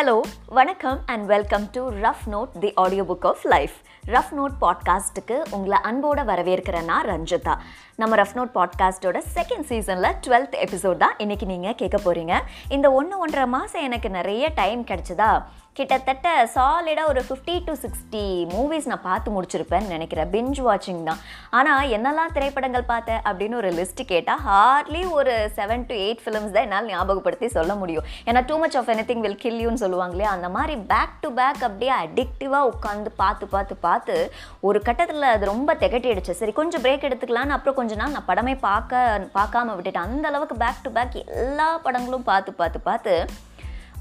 Hello வணக்கம் and welcome to rough note the audio book of life rough note பாட்காஸ்ட்டுக்கு உங்களை அன்போட வரவேற்கிற நான் ரஞ்சிதா. நம்ம ரஃப் நோட் பாட்காஸ்ட்டோட செகண்ட் சீசனில் டுவெல்த் எபிசோட் தான் இன்றைக்கி நீங்கள் கேட்க போகிறீங்க இந்த ஒன்று ஒன்றரை மாதம் எனக்கு நிறைய டைம் கிடச்சதா? கிட்டத்தட்ட சாலிடாக ஒரு ஃபிஃப்டி டு சிக்ஸ்டி மூவிஸ் நான் பார்த்து முடிச்சிருப்பேன்னு நினைக்கிறேன். பிஞ்ச் வாட்சிங் தான். ஆனால் என்னெல்லாம் திரைப்படங்கள் பார்த்தேன் அப்படின்னு ஒரு லிஸ்ட் கேட்டால் ஹார்ட்லி ஒரு செவன் டு எயிட் ஃபிலிம்ஸ் தான் என்னால் ஞாபகப்படுத்தி சொல்ல முடியும். ஏன்னா too much of anything will kill யூன்னு அந்த மாதிரி பேக் டு பேக் அப்படியே அடிக்டிவாக உட்காந்து பார்த்து பார்த்து பார்த்து ஒரு கட்டத்தில் அது ரொம்ப திகட்டிடுச்சு. சரி கொஞ்சம் பிரேக் எடுத்துக்கலான்னு அப்புறம் கொஞ்ச நாள் நான் படமே பார்க்க பார்க்காம விட்டுட்டேன். அந்த அளவுக்கு பேக் டு பேக் எல்லா படங்களும் பார்த்து பார்த்து பார்த்து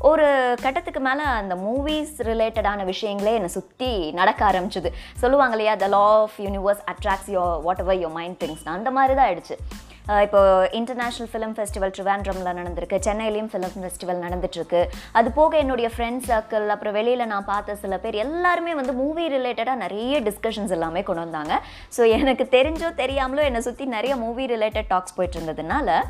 ஒரு கட்டத்துக்கு மேலே அந்த மூவிஸ் ரிலேட்டடான விஷயங்களே என்னை சுற்றி நடக்க ஆரம்பிச்சுது. சொல்லுவாங்க இல்லையா the law of universe attracts your whatever your mind things அந்த மாதிரி தான் ஆயிடுச்சு இப்போ இன்டர்நேஷ்னல் ஃபிலிம் ஃபெஸ்டிவல் ட்ரிவாண்ட்ரமில் நடந்திருக்கு சென்னையிலையும் ஃபிலிம் ஃபெஸ்டிவல் நடந்துட்டுருக்கு. அது போக என்னுடைய ஃப்ரெண்ட்ஸ் சர்க்கிள் அப்புறம் வெளியில் நான் பார்த்த சில பேர் எல்லாருமே வந்து மூவி ரிலேட்டடாக நிறைய டிஸ்கஷன்ஸ் எல்லாமே கொண்டு வந்தாங்க. ஸோ எனக்கு தெரிஞ்சோ தெரியாமலோ என்னை சுற்றி நிறைய மூவி ரிலேட்டட் டாக்ஸ் போயிட்டு இருந்ததுனால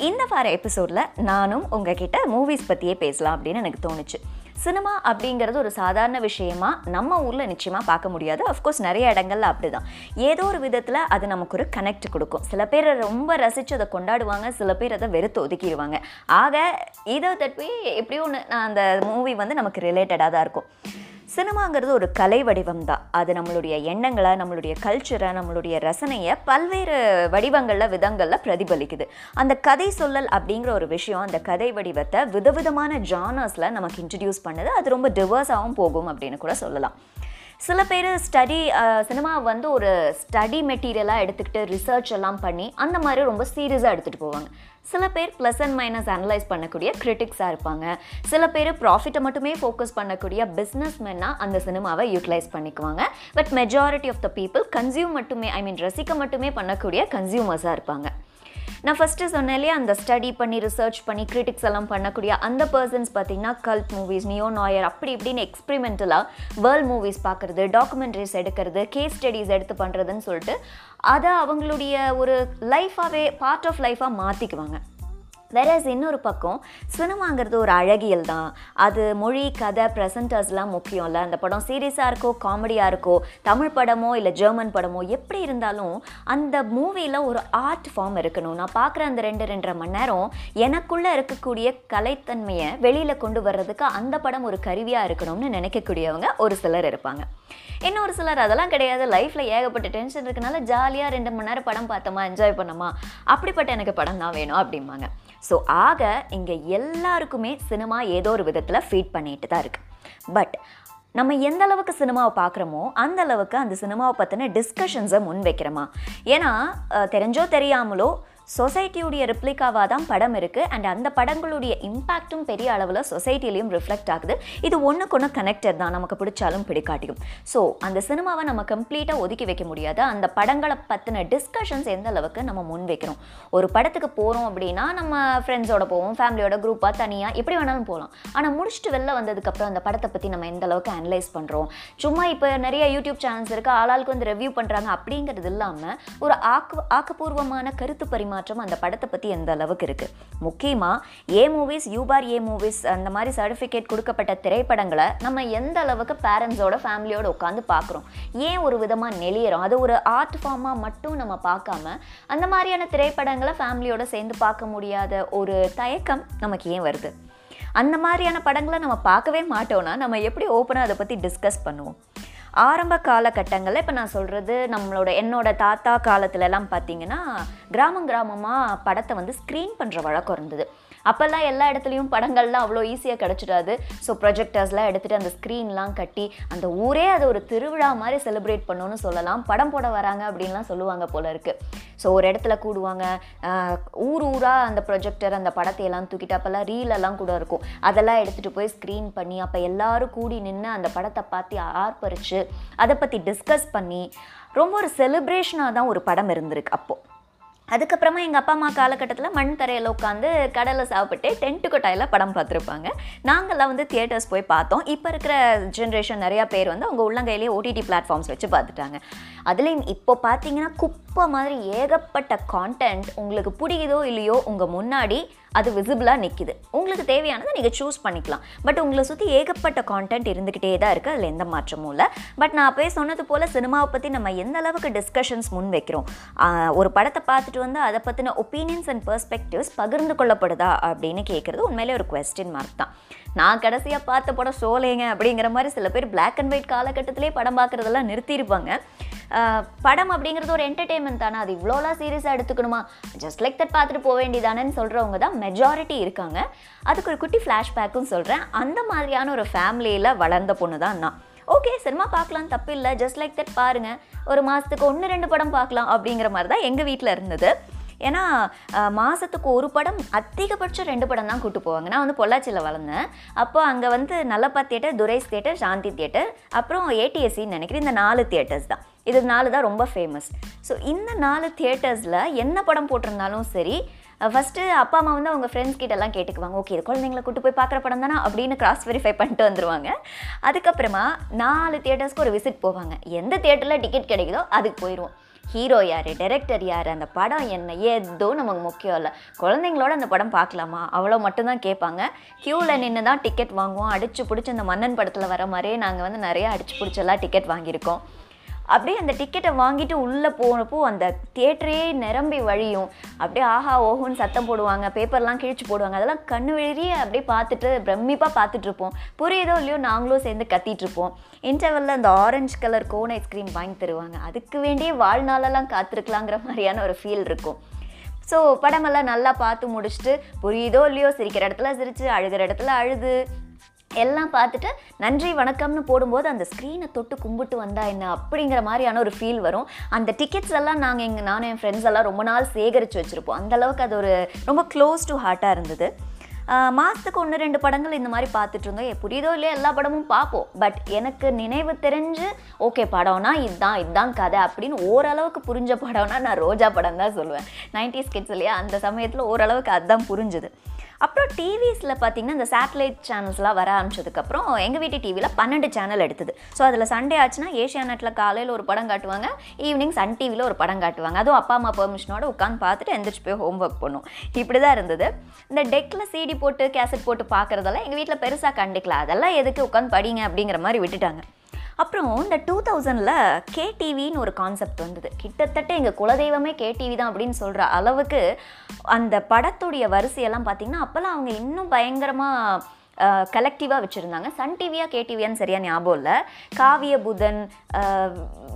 இந்த வார எபிசோடில் நானும் உங்ககிட்ட மூவிஸ் பற்றியே பேசலாம் அப்படின்னு எனக்கு தோணுச்சு. சினிமா அப்படிங்கிறது ஒரு சாதாரண விஷயமா நம்ம ஊரில் நிச்சயமாக பார்க்க முடியாது. அஃப்கோர்ஸ் நிறைய இடங்கள்ல அப்படிதான். ஏதோ ஒரு விதத்தில் அது நமக்கு ஒரு கனெக்ட் கொடுக்கும். சில பேர் ரொம்ப ரசித்து அதை கொண்டாடுவாங்க சில பேர் அதை வெறுத்து ஒதுக்கிடுவாங்க. ஆக இதை தட்டி எப்படியும் ஒன்று அந்த மூவி வந்து நமக்கு ரிலேட்டடாக தான் இருக்கும். சினிமாங்கிறது ஒரு கலை வடிவம் தான் அது நம்மளுடைய எண்ணங்களை நம்மளுடைய கல்ச்சரை நம்மளுடைய ரசனையை பல்வேறு வடிவங்களில் விதங்களில் பிரதிபலிக்குது. அந்த கதை சொல்லல் அப்படிங்கிற ஒரு விஷயம் அந்த கதை வடிவத்தை விதவிதமான ஜானர்ஸில் நமக்கு இன்ட்ரடியூஸ் பண்ணுது. அது ரொம்ப டிவர்ஸாகவும் போகும் அப்படின்னு கூட சொல்லலாம். சில பேர் ஸ்டடி சினிமா வந்து ஒரு ஸ்டடி மெட்டீரியலாக எடுத்துக்கிட்டு ரிசர்ச் எல்லாம் பண்ணி அந்த மாதிரி ரொம்ப சீரியஸாக எடுத்துகிட்டு போவாங்க. சில பேர் ப்ளஸ் அண்ட் மைனஸ் அனலைஸ் பண்ணக்கூடிய கிரிட்டிக்ஸாக இருப்பாங்க. சில பேர் ப்ராஃபிட்டை மட்டுமே ஃபோக்கஸ் பண்ணக்கூடிய பிஸ்னஸ் மேனாக அந்த சினிமாவை யூட்டிலைஸ் பண்ணிக்குவாங்க. But majority of the people consume மட்டுமே ஐ மீன் ரசிக்க மட்டுமே பண்ணக்கூடிய கன்சியூமர்ஸாக இருப்பாங்க. நான் ஃபஸ்ட்டு சொன்னேன் இல்லையா அந்த ஸ்டடி பண்ணி ரிசர்ச் பண்ணி கிரிட்டிக்ஸ் எல்லாம் பண்ணக்கூடிய அந்த பர்சன்ஸ் பார்த்தீங்கன்னா கல்ட் மூவிஸ் நியோ நாயர் அப்படி இப்படின்னு எக்ஸ்பிரிமெண்டலாக வேர்ல்ட் மூவிஸ் பார்க்குறது டாக்குமெண்ட்ரிஸ் எடுக்கிறது கேஸ் ஸ்டடீஸ் எடுத்து பண்ணுறதுன்னு சொல்லிட்டு அதை அவங்களுடைய ஒரு லைஃபாகவே பார்ட் ஆஃப் லைஃபாக மாற்றிக்குவாங்க வேறஸ் இன்னொரு பக்கம் சினிமாங்கிறது ஒரு அழகியல் தான் அது மொழி கதை ப்ரெசன்டர்ஸ்லாம் முக்கியம் இல்லை அந்த படம் சீரியஸாக இருக்கோ காமெடியாக இருக்கோ தமிழ் படமோ இல்லை ஜெர்மன் படமோ எப்படி இருந்தாலும் அந்த மூவியில் ஒரு ஆர்ட் ஃபார்ம் இருக்கணும். நான் பார்க்குற அந்த ரெண்டு ரெண்டரை மணி நேரம் எனக்குள்ளே இருக்கக்கூடிய கலைத்தன்மையை வெளியில் கொண்டு வர்றதுக்கு அந்த படம் ஒரு கருவியாக இருக்கணும்னு நினைக்கக்கூடியவங்க ஒரு சிலர் இருப்பாங்க. இன்னொரு சிலர் அதெல்லாம் கிடையாது. லைஃப்பில் ஏகப்பட்ட டென்ஷன் இருக்கனால ஜாலியாக ரெண்டு மணி நேரம் படம் பார்த்தோமா என்ஜாய் பண்ணோமா அப்படிப்பட்ட எனக்கு படம் தான் வேணும் அப்படிம்பாங்க. ஸோ ஆக இங்கே எல்லாருக்குமே சினிமா ஏதோ ஒரு விதத்தில் ஃபீட் பண்ணிட்டு தான் இருக்குது பட் நம்ம எந்த அளவுக்கு சினிமாவை பார்க்குறோமோ அந்த அளவுக்கு அந்த சினிமாவை பற்றின டிஸ்கஷன்ஸை முன் வைக்கிறோமா? ஏன்னா தெரிஞ்சோ தெரியாமலோ சொசைட்டியுடைய ரிப்ளிகாவாக தான் படம் இருக்குது அண்ட் அந்த படங்களுடைய இம்பேக்ட்டும் பெரிய அளவில் சொசைட்டிலையும் ரிஃப்ளெக்ட் ஆகுது. இது ஒன்றுக்கு ஒன்று கனெக்டட் தான். நமக்கு பிடிச்சாலும் பிடிக்காட்டியும். ஸோ அந்த சினிமாவை நம்ம கம்ப்ளீட்டாக ஒதுக்கி வைக்க முடியாது. அந்த படங்களை பற்றின டிஸ்கஷன்ஸ் எந்த அளவுக்கு நம்ம முன் வைக்கிறோம் ஒரு படத்துக்கு போகிறோம் அப்படின்னா நம்ம ஃப்ரெண்ட்ஸோட போவோம் ஃபேமிலியோட குரூப்பாக தனியாக எப்படி வேணாலும் போகலாம் ஆனால் முடிச்சுட்டு வெளில வந்ததுக்கப்புறம் அந்த படத்தை பற்றி நம்ம எந்த அளவுக்கு அனலைஸ் பண்ணுறோம் சும்மா இப்போ நிறைய யூடியூப் சேனல்ஸ் இருக்குது ஆளாளுக்கு வந்து ரிவ்யூ பண்ணுறாங்க அப்படிங்கிறது இல்லாமல் ஒரு ஆக்கு ஆக்கப்பூர்வமான கருத்து பரிமாற்றம் அந்த படத்தை பற்றி எந்த அளவுக்கு இருக்குது முக்கியமாக ஏ மூவிஸ் யூபார் ஏ மூவிஸ் அந்த மாதிரி சர்டிஃபிகேட் கொடுக்கப்பட்ட திரைப்படங்களை நம்ம எந்த அளவுக்கு பேரண்ட்ஸோட ஃபேமிலியோட உட்காந்து பார்க்குறோம்? ஏன் ஒரு விதமாக நெளியிறோம்? அது ஒரு ஆர்ட் ஃபார்மாக மட்டும் நம்ம பார்க்காம அந்த மாதிரியான திரைப்படங்களை ஃபேமிலியோட சேர்ந்து பார்க்க முடியாத ஒரு தயக்கம் நமக்கு ஏன் வருது? அந்த மாதிரியான படங்களை நம்ம பார்க்கவே மாட்டோம்னா நம்ம எப்படி ஓப்பனாக அதை பற்றி டிஸ்கஸ் பண்ணுவோம்? ஆரம்ப காலகட்டங்களில் இப்போ நான் சொல்கிறது நம்மளோட என்னோட தாத்தா காலத்துலலாம் பார்த்தீங்கன்னா கிராமம் கிராமமாக படத்தை வந்து ஸ்க்ரீன் பண்ணுற வழக்கம் இருந்தது. அப்போல்லாம் எல்லா இடத்துலையும் படங்கள்லாம் அவ்வளோ ஈஸியாக கிடச்சிடாது. ஸோ ப்ரொஜெக்டர்ஸ்லாம் எடுத்துகிட்டு அந்த ஸ்க்ரீன்லாம் கட்டி அந்த ஊரே அதை ஒரு திருவிழா மாதிரி செலிப்ரேட் பண்ணணும்னு சொல்லலாம். படம் போட வராங்க அப்படின்லாம் சொல்லுவாங்க போல இருக்குது ஸோ ஒரு இடத்துல கூடுவாங்க. ஊர் ஊராக அந்த ப்ரொஜெக்டர் அந்த படத்தை எல்லாம் தூக்கிட்டு அப்போல்லாம் ரீலெல்லாம் கூட இருக்கும். அதெல்லாம் எடுத்துகிட்டு போய் ஸ்க்ரீன் பண்ணி அப்போ எல்லாரும் கூடி நின்று அந்த படத்தை பார்த்து ஆர்ப்பரித்து அதை பற்றி டிஸ்கஸ் பண்ணி ரொம்ப ஒரு செலிப்ரேஷனாக தான் ஒரு படம் இருந்திருக்கு அப்போது அதுக்கப்புறமா எங்கள் அப்பா அம்மா காலகட்டத்தில் மண் தரையில் உட்காந்து கடலை சாப்பிட்டு டென்ட்டு கொட்டாயில் படம் பார்த்துருப்பாங்க. நாங்கள்லாம் வந்து தியேட்டர்ஸ் போய் பார்த்தோம். இப்போ இருக்கிற ஜென்ரேஷன் நிறையா பேர் வந்து அவங்க உள்ளங்கையிலேயே ஓடிடி பிளாட்ஃபார்ம்ஸ் வச்சு பார்த்துட்டாங்க. அதுலேயும் இப்போ பார்த்தீங்கன்னா குப்பை மாதிரி ஏகப்பட்ட கான்டென்ட் உங்களுக்கு பிடிக்குதோ இல்லையோ உங்கள் முன்னாடி அது விசிபிளாக நிற்கிது உங்களுக்கு தேவையானதை நீங்கள் சூஸ் பண்ணிக்கலாம். பட் உங்களை சுற்றி ஏகப்பட்ட கான்டென்ட் இருந்துக்கிட்டே தான் இருக்குது அதில் எந்த மாற்றமும் இல்லை. பட் நான் அப்போயே சொன்னது போல் சினிமாவை பற்றி நம்ம எந்த அளவுக்கு டிஸ்கஷன்ஸ் முன் வைக்கிறோம்? ஒரு படத்தை பார்த்துட்டு வந்து அதை பற்றின ஒப்பீனியன்ஸ் அண்ட் பெர்ஸ்பெக்டிவ்ஸ் பகிர்ந்து கொள்ளப்படுதா அப்படின்னு கேட்குறது உண்மையிலே ஒரு கொஸ்டின் மார்க் தான். நான் கடைசியாக பார்த்த படம் சோலைங்க அப்படிங்கிற மாதிரி சில பேர் பிளாக் அண்ட் ஒயிட் காலகட்டத்திலே படம் பார்க்குறதெல்லாம் நிறுத்தியிருப்பாங்க. படம் அப்படிங்கிறது ஒரு என்டர்டெயின்மெண்ட் தானே? அது இவ்வளோலாம் சீரியஸாக எடுத்துக்கணுமா? ஜஸ்ட் லைக் தட் பார்த்துட்டு போக வேண்டியதானேன்னு சொல்கிறவங்க தான் மெஜாரிட்டி இருக்காங்க. அதுக்கு ஒரு குட்டி ஃப்ளாஷ்பேக்கும் சொல்கிறேன் அந்த மாதிரியான ஒரு ஃபேமிலியில் வளர்ந்த பொண்ணு தான் நான். ஓகே சினிமா பார்க்கலாம் தப்பு இல்லை ஜஸ்ட் லைக் தட் பாருங்கள் ஒரு மாதத்துக்கு ஒன்று ரெண்டு படம் பார்க்கலாம் அப்படிங்கிற மாதிரி தான் எங்கள் வீட்டில் இருந்தது. ஏன்னா மாதத்துக்கு ஒரு படம் அதிகபட்சம் ரெண்டு படம் தான் கூட்டு போவாங்க. நான் வந்து பொள்ளாச்சியில் வளர்ந்தேன். அப்போ அங்கே வந்து Nallappa theatre Durais theatre Shanthi theatre அப்புறம் ஏடிஎஸ்சின்னு நினைக்கிறேன். இந்த நாலு தியேட்டர்ஸ் தான். இது நாலு தான் ரொம்ப ஃபேமஸ் ஸோ இந்த நாலு தியேட்டர்ஸில் என்ன படம் போட்டிருந்தாலும் சரி ஃபஸ்ட்டு அப்பா அம்மா வந்து அவங்க ஃப்ரெண்ட்ஸ் கிட்டலாம் கேட்டுக்குவாங்க. ஓகே இது குழந்தைங்களை கூட்டு போய் பார்க்குற படம் தானே? அப்படின்னு கிராஸ் வெரிஃபை பண்ணிட்டு வந்துருவாங்க. அதுக்கப்புறமா நாலு தியேட்டர்ஸ்க்கு ஒரு விசிட் போவாங்க. எந்த தியேட்டரில் டிக்கெட் கிடைக்குதோ அதுக்கு போயிடுவோம் ஹீரோ யார் டைரக்டர் யார் அந்த படம் என்ன ஏதோ நமக்கு முக்கியம் இல்லை. குழந்தைங்களோட அந்த படம் பார்க்கலாமா? அவ்வளோ மட்டும்தான் கேட்பாங்க. க்யூவில் நின்று தான் டிக்கெட் வாங்குவோம். அடிச்சு பிடிச்சி அந்த மன்னன் படத்தில் வர மாதிரியே நாங்கள் வந்து நிறைய அடிச்சு பிடிச்செல்லாம் டிக்கெட் வாங்கியிருக்கோம். அப்படியே அந்த டிக்கெட்டை வாங்கிட்டு உள்ளே போனப்போ அந்த தியேட்டரே நிரம்பி வழியும். அப்படியே ஆஹா ஓஹோன்னு சத்தம் போடுவாங்க பேப்பர்லாம் கிழிச்சு போடுவாங்க. அதெல்லாம் கண்ணு வெளியே அப்படியே பார்த்துட்டு பிரமிப்பாக பார்த்துட்ருப்போம் புரியுதோ இல்லையோ நாங்களும் சேர்ந்து கத்திட்ருப்போம் இருப்போம். அந்த ஆரஞ்சு கலர் கோன் ஐஸ்கிரீம் வாங்கி தருவாங்க. அதுக்கு வேண்டிய வாழ்நாளெல்லாம் காத்திருக்கலாங்கிற மாதிரியான ஒரு ஃபீல் இருக்கும். ஸோ படமெல்லாம் நல்லா பார்த்து முடிச்சுட்டு புரியுதோ இல்லையோ சிரிக்கிற இடத்துல சிரிச்சு அழுகிற இடத்துல அழுது. எல்லாம் பார்த்துட்டு நன்றி வணக்கம்னு போடும்போது அந்த ஸ்க்ரீனை தொட்டு கும்பிட்டு வந்தா என்ன அப்படிங்கிற மாதிரியான ஒரு ஃபீல் வரும். அந்த டிக்கெட்ஸ் எல்லாம் நாங்கள் எங்கள் நானும் என் ஃப்ரெண்ட்ஸ் எல்லாம் ரொம்ப நாள் சேகரித்து வச்சுருப்போம். அந்த அளவுக்கு அது ஒரு ரொம்ப க்ளோஸ் டு ஹார்ட்டாக இருந்தது. மாதத்துக்கு ஒன்று ரெண்டு படங்கள் இந்த மாதிரி பார்த்துட்டு இருந்தோம். புரியுதோ இல்லையோ எல்லா படமும் பார்ப்போம். பட் எனக்கு நினைவு தெரிஞ்சு ஓகே படம்னா இதுதான் இதுதான் கதை அப்படின்னு ஓரளவுக்கு புரிஞ்ச படம்னா நான் ரோஜா படம் தான் சொல்லுவேன். நைன்டிஸ் கிட்ஸ் இல்லையா? அந்த சமயத்தில் ஓரளவுக்கு அதுதான் புரிஞ்சுது. அப்புறம் டிவிஸில் பார்த்தீங்கன்னா இந்த சேட்டலைட் சேனல்ஸ்லாம் வர ஆரம்பிச்சதுக்கப்புறம் எங்கள் வீட்டு டிவியில் பன்னெண்டு சேனல் எடுத்தது. ஸோ அதில் சண்டே ஆச்சுன்னா ஏஷியா நெட்டில் காலையில் ஒரு படம் காட்டுவாங்க ஈவினிங் சன் டிவியில் ஒரு படம் காட்டுவாங்க. அதுவும் அப்பா அம்மா பெர்மிஷனோட உட்காந்து பார்த்துட்டு எந்திரிச்சு போய் ஹோம் ஒர்க் பண்ணும். இப்படி தான் இருந்தது. இந்த டெக்கில் சிடி போட்டு கேசட் போட்டு பார்க்குறதெல்லாம் எங்கள் வீட்டில் பெருசாக கண்டுக்கல. அதெல்லாம் எதுக்கு உட்காந்து படிங்க அப்படிங்கிற மாதிரி விட்டுட்டாங்க. அப்புறம் இந்த டூ தௌசண்டில் கேடிவின்னு ஒரு கான்செப்ட் வந்தது. கிட்டத்தட்ட எங்கள் குலதெய்வமே கேடிவி தான் அப்படின்னு சொல்கிற அளவுக்கு அந்த படத்துடைய வரிசையெல்லாம் பார்த்தீங்கன்னா அப்போல்லாம் அவங்க இன்னும் பயங்கரமாக கலெக்டிவாக வச்சுருந்தாங்க. சன் டிவியா கேடிவியான்னு சரியாக ஞாபகம் இல்லை. காவிய புதன்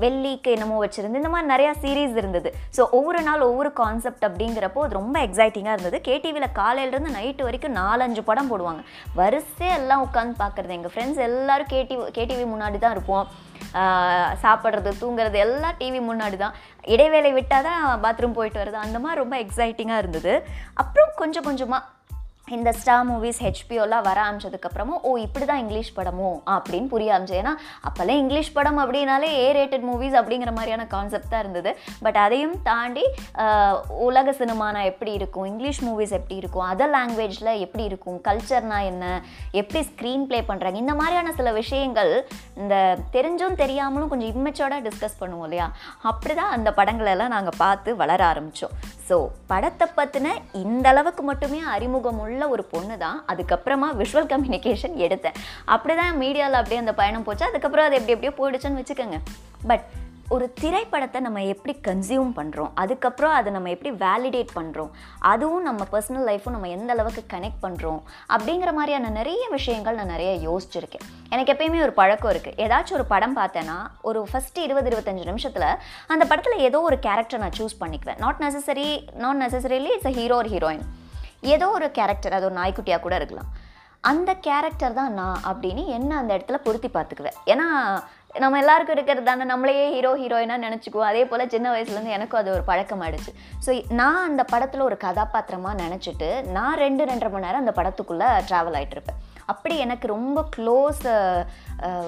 வெள்ளிக்கு என்னமோ வச்சுருந்து இந்த மாதிரி நிறையா சீரீஸ் இருந்தது. ஸோ ஒவ்வொரு நாள் ஒவ்வொரு கான்செப்ட் அப்படிங்கிறப்போ அது ரொம்ப எக்ஸைட்டிங்காக இருந்தது. கேடிவியில் காலையிலேருந்து நைட்டு வரைக்கும் நாலஞ்சு படம் போடுவாங்க. வரிசையாக எல்லாம் உட்காந்து பார்க்குறது எங்கள் ஃப்ரெண்ட்ஸ் எல்லோரும் கேடிவி கேடிவி முன்னாடி தான் இருப்போம். சாப்பிட்றது தூங்குறது எல்லாம் டிவி முன்னாடி தான். இடைவேளை விட்டால் தான் பாத்ரூம் போயிட்டு வருது அந்த மாதிரி ரொம்ப எக்ஸைட்டிங்காக இருந்தது. அப்புறம் கொஞ்சம் கொஞ்சமாக இந்த ஸ்டார் மூவிஸ் ஹெச்பிஓலாம் வர ஆரம்பிச்சதுக்கப்புறமும் ஓ இப்படி தான் இங்கிலீஷ் படமோ? அப்படின்னு புரிய ஆரம்பிச்சு ஏன்னா அப்போல்லாம் இங்கிலீஷ் படம் அப்படின்னாலே ஏ ரேட்டட் மூவிஸ் அப்படிங்கிற மாதிரியான கான்செப்ட் தான் இருந்தது. பட் அதையும் தாண்டி உலக சினிமானா எப்படி இருக்கும் இங்கிலீஷ் மூவிஸ் எப்படி இருக்கும் அதர் லாங்குவேஜில் எப்படி இருக்கும் கல்ச்சர்னா என்ன எப்படி ஸ்க்ரீன் ப்ளே பண்ணுறாங்க இந்த மாதிரியான சில விஷயங்கள் இந்த தெரிஞ்சும் தெரியாமலும் கொஞ்சம் இம்மெச்சோர்டாக டிஸ்கஸ் பண்ணுவோம் இல்லையா? அப்படி தான் அந்த படங்களெல்லாம் நாங்கள் பார்த்து வளர ஆரம்பித்தோம் ஸோ படத்தை பற்றின இந்த அளவுக்கு மட்டுமே அறிமுகம் உள்ள ஒரு பொண்ணு தான். அதுக்கப்புறமா விஷுவல் கம்யூனிகேஷன் எடுத்தேன். அப்படி தான் மீடியாவில் அப்படியே அந்த பயணம் போச்சு. அதுக்கப்புறம் அது எப்படி எப்படியோ போயிடுச்சுன்னு வச்சுக்கோங்க. பட் ஒரு திரைப்படத்தை நம்ம எப்படி கன்சியூம் பண்ணுறோம் அதுக்கப்புறம் அதை நம்ம எப்படி வேலிடேட் பண்ணுறோம் அதுவும் நம்ம பர்சனல் லைஃப்பும் நம்ம எந்த அளவுக்கு கனெக்ட் பண்ணுறோம் அப்படிங்கிற மாதிரியான நிறைய விஷயங்கள் நான் நிறைய யோசிச்சிருக்கேன். எனக்கு எப்பயுமே ஒரு பழக்கம் இருக்குது ஏதாச்சும் ஒரு படம் பார்த்தேன்னா ஒரு ஃபஸ்ட்டு இருபது இருபத்தஞ்சு நிமிஷத்தில் அந்த படத்தில் ஏதோ ஒரு கேரக்டர் நான் சூஸ் பண்ணிக்குவேன். Not necessary not necessarily it's a hero ஒரு ஹீரோயின் ஏதோ ஒரு கேரக்டர் அது ஒரு நாய்க்குட்டியாக கூட இருக்கலாம். அந்த கேரக்டர் தான் நான் அப்படின்னு என்ன அந்த இடத்துல பொருத்தி பார்த்துக்குவேன். ஏன்னா நம்ம எல்லாருக்கும் இருக்கிறது தானே நம்மளையே ஹீரோ ஹீரோயினாக நினச்சிக்குவோம். அதே போல் சின்ன வயசுலேருந்து எனக்கும் அது ஒரு பழக்கம் ஆயிடுச்சு. ஸோ நான் அந்த படத்தில் ஒரு கதாபாத்திரமாக நினச்சிட்டு நான் ரெண்டு ரெண்டரை மணி நேரம் அந்த படத்துக்குள்ளே ட்ராவல் ஆகிட்டு இருப்பேன். அப்படி எனக்கு ரொம்ப க்ளோஸ்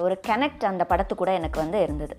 ஒரு கனெக்ட் அந்த படத்து கூட எனக்கு வந்து இருந்தது.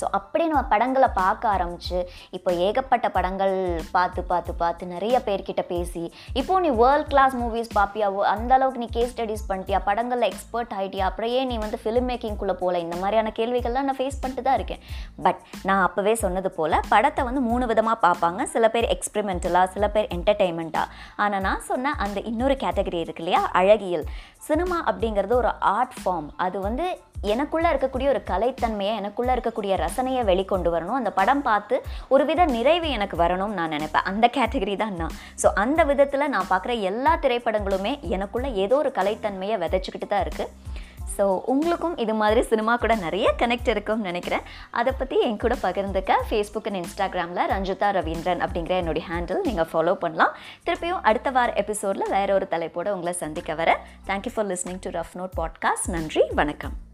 ஸோ அப்படி நம்ம படங்களை பார்க்க ஆரம்பித்து இப்போ ஏகப்பட்ட படங்கள் பார்த்து பார்த்து பார்த்து நிறைய பேர்கிட்ட பேசி இப்போ நீ வேர்ல்ட் கிளாஸ் மூவிஸ் பார்ப்பியா அந்த அளவுக்கு நீ கேஸ் ஸ்டடீஸ் பண்ணிட்டியா படங்களில் எக்ஸ்பர்ட் ஆகிட்டியா அப்படியே நீ வந்து ஃபிலிம் மேக்கிங்குள்ளே போகல இந்த மாதிரியான கேள்விகள்லாம் நான் ஃபேஸ் பண்ணிட்டு தான் இருக்கேன். பட் நான் அப்போவே சொன்னது போல் படத்தை வந்து மூணு விதமாக பார்ப்பாங்க. சில பேர் எக்ஸ்பெரிமெண்டலாக சில பேர் என்டர்டெயின்மெண்ட்டாக ஆனால் நான் சொன்ன அந்த இன்னொரு கேட்டகரி இருக்கு இல்லையா அழகியல். சினிமா அப்படிங்கிறது ஒரு ஆர்ட் ஃபார்ம் அது வந்து எனக்குள்ளே இருக்கக்கூடிய ஒரு கலைத்தன்மையை எனக்குள்ளே இருக்கக்கூடிய ரசனையை வெளிக்கொண்டு வரணும். அந்த படம் பார்த்து ஒரு வித நிறைவு எனக்கு வரணும்னு நான் நினைப்பேன். அந்த கேட்டகரி தான் நான். ஸோ அந்த விதத்தில் நான் பார்க்குற எல்லா திரைப்படங்களுமே எனக்குள்ளே ஏதோ ஒரு கலைத்தன்மையை விதைச்சிக்கிட்டு தான் இருக்குது ஸோ உங்களுக்கும் இது மாதிரி சினிமா கூட நிறைய கனெக்ட் இருக்கும்னு நினைக்கிறேன். அதை பற்றி என் கூட பகிர்ந்துக்க ஃபேஸ்புக் அண்ட் இன்ஸ்டாகிராமில் ரஞ்சிதா ரவீந்திரன் அப்படிங்கிற என்னுடைய ஹேண்டில் நீங்கள் ஃபாலோ பண்ணலாம். திருப்பியும் அடுத்த வார எபிசோடில் வேற ஒரு தலைப்போடு உங்களை சந்திக்க வர. Thank you for listening to rough note podcast நன்றி வணக்கம்.